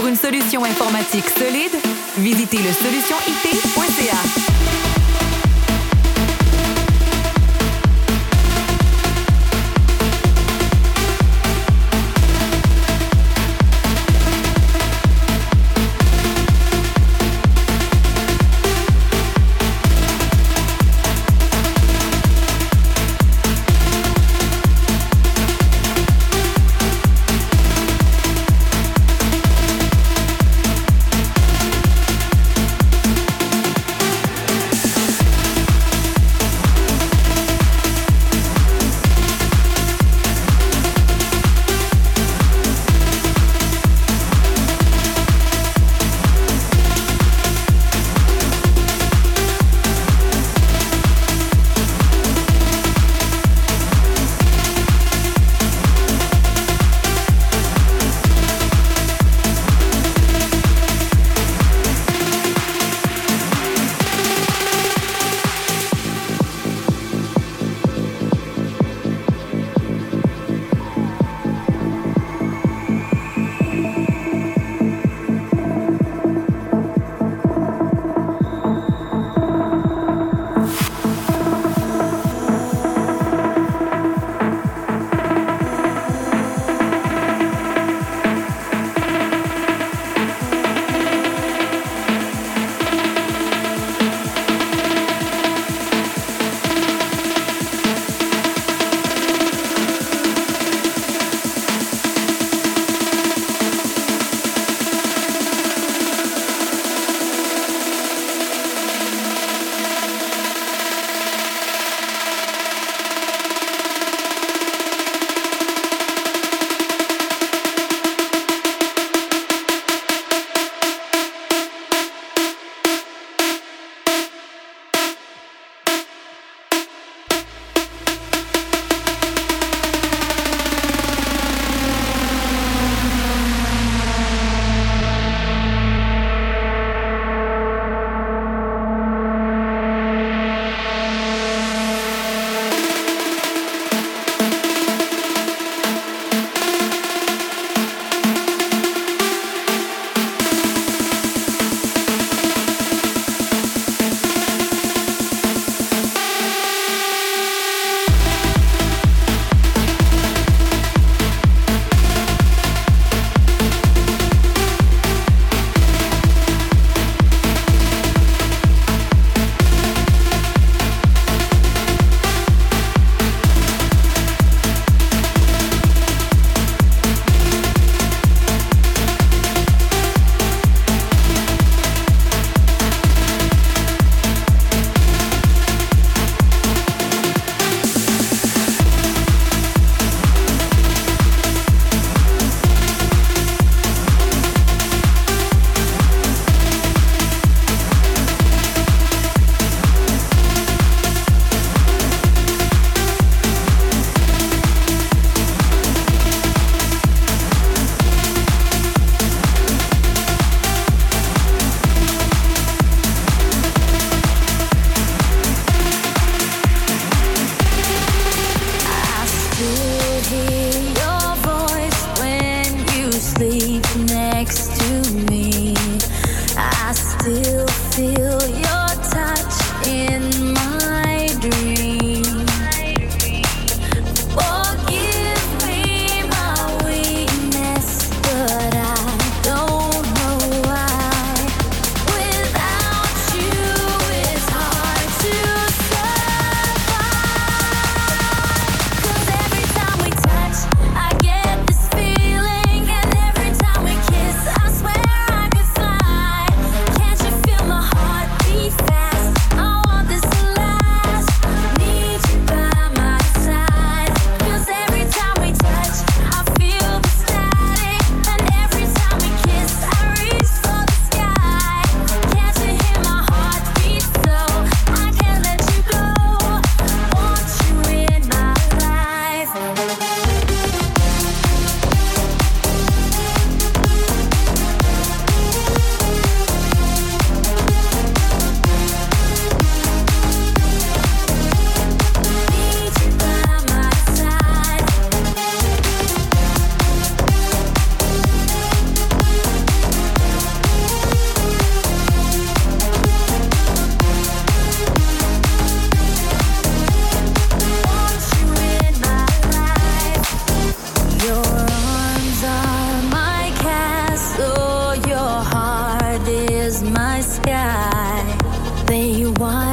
Pour une solution informatique solide, visitez le solutionit.ca. you want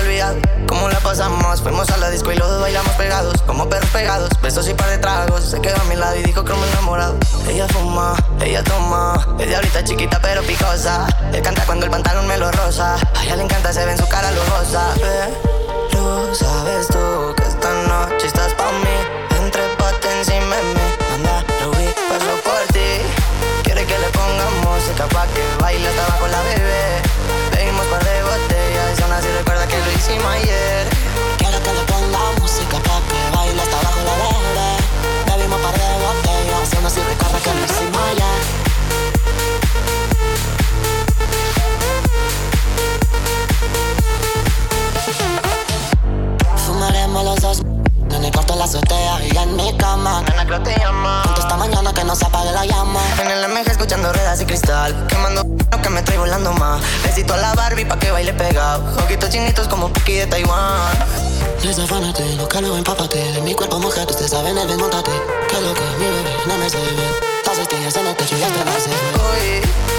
No se le olvida cómo la pasamos. Fuimos a la disco y los dos bailamos pegados, como perros pegados. Besos y par de tragos. Se quedó a mi lado y dijo que me enamorado. Ella fuma, ella toma. Es diablita chiquita pero picosa. Él canta cuando el pantalón me lo rosa. A ella le encanta, se ve en su cara lujosa. Pero sabes tú que esta noche estás pa' mí. Entre pate encima de mí. Anda, Rubí, paso por ti. Quiere que le ponga música pa' que baile hasta abajo la bebé. Así recuerda que lo hicimos ayer. Quiero que le ponga música pa' que baile hasta abajo la bebé Bebimos par de botellas, aún así recuerda que lo hicimos ayer. Fumaremos los dos en el cuarto de la azotea y en mi cama Ana Clau te llama. Esta mañana que no se apague la llama En el MG escuchando ruedas y cristal. Quemando lo que me trae volando más. Besito a la Barbie pa' que baile pegado. Ojitos chinitos como Puki de Taiwán. Desafánate, lo calo empápate De mi cuerpo mojate, usted sabe en el desmontate Que lo que mi bebé no me se ve Las estrellas en el techo y hasta las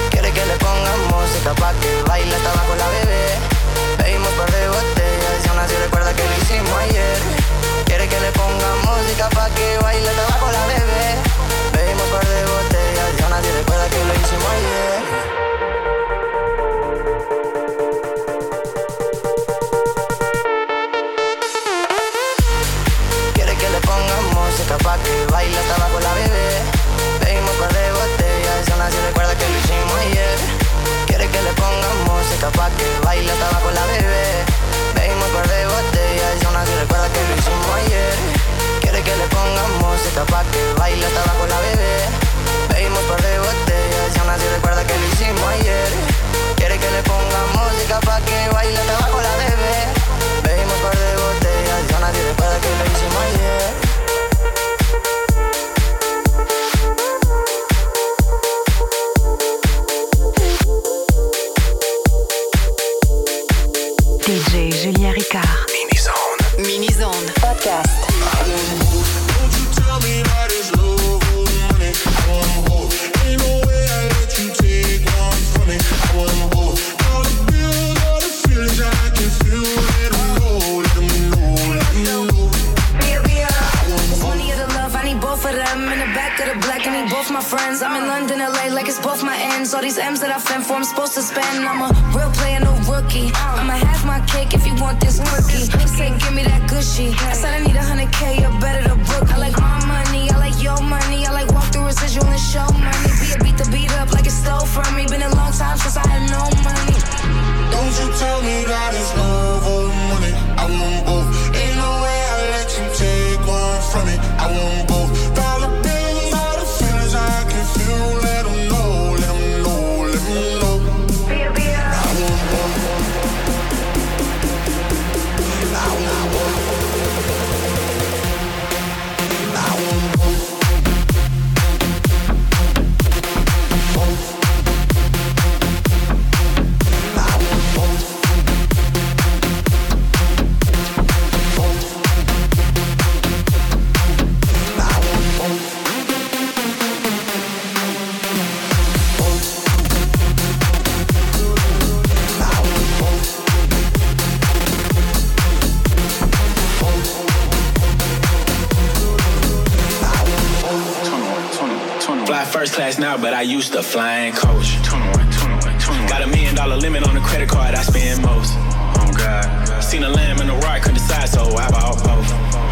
spend. I'm a real player, no rookie. I'ma have my cake if you want this cookie. Say, give me that gushy. I used to fly in coach. 21, 21, 21. Got a million dollar limit on the credit card I spend most. Oh God. Seen a lamb and a rock, couldn't decide, so I bought both.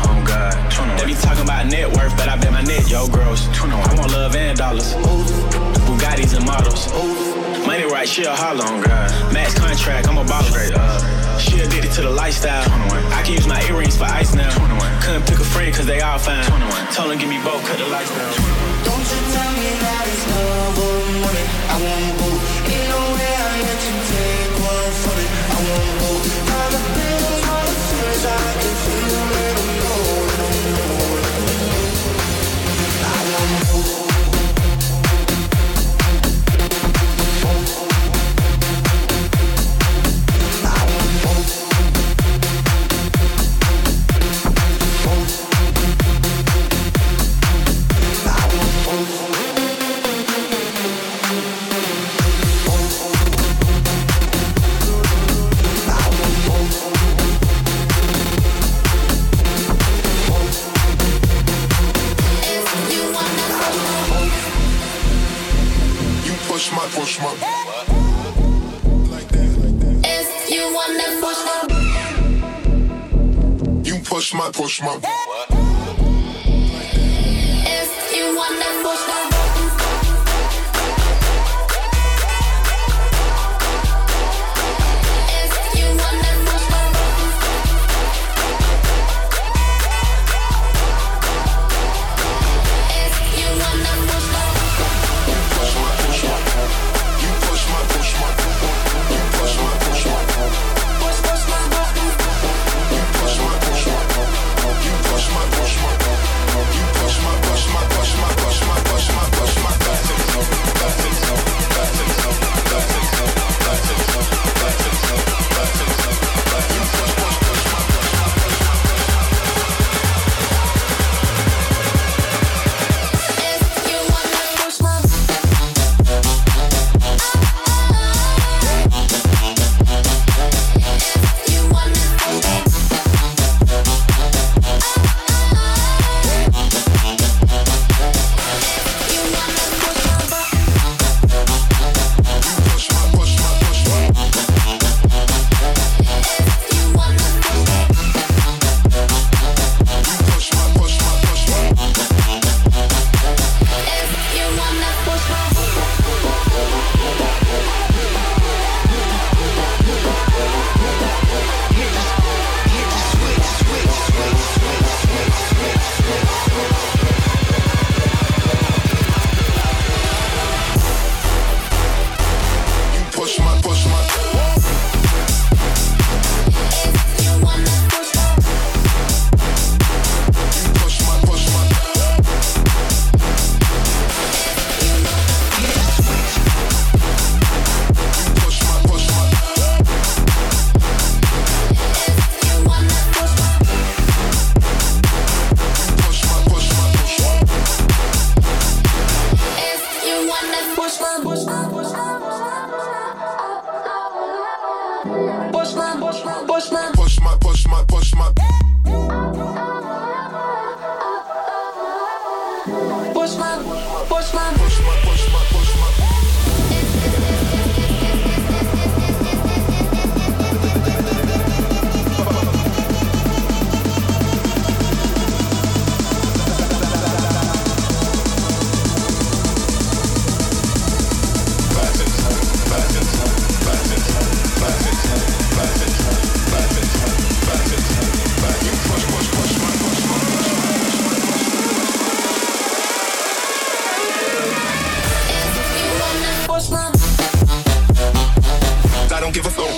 Oh God. 21. They be talking about net worth, but I bet my net, yo, gross. 21. I want love and dollars. Bugattis and models. Money right, she a holler on God. Max contract, I'm a baller. Straight up. She addicted to the lifestyle. 21. I can use my earrings for ice now. 21. Couldn't pick a friend cause they all fine. 21. Told them give me both, cut the lights down. Don't you tell me that it's love or money. I want both. Ain't no way I let you take one from me. I want both. Dollar bills, all the feelings I can feel. Don't give a fuck.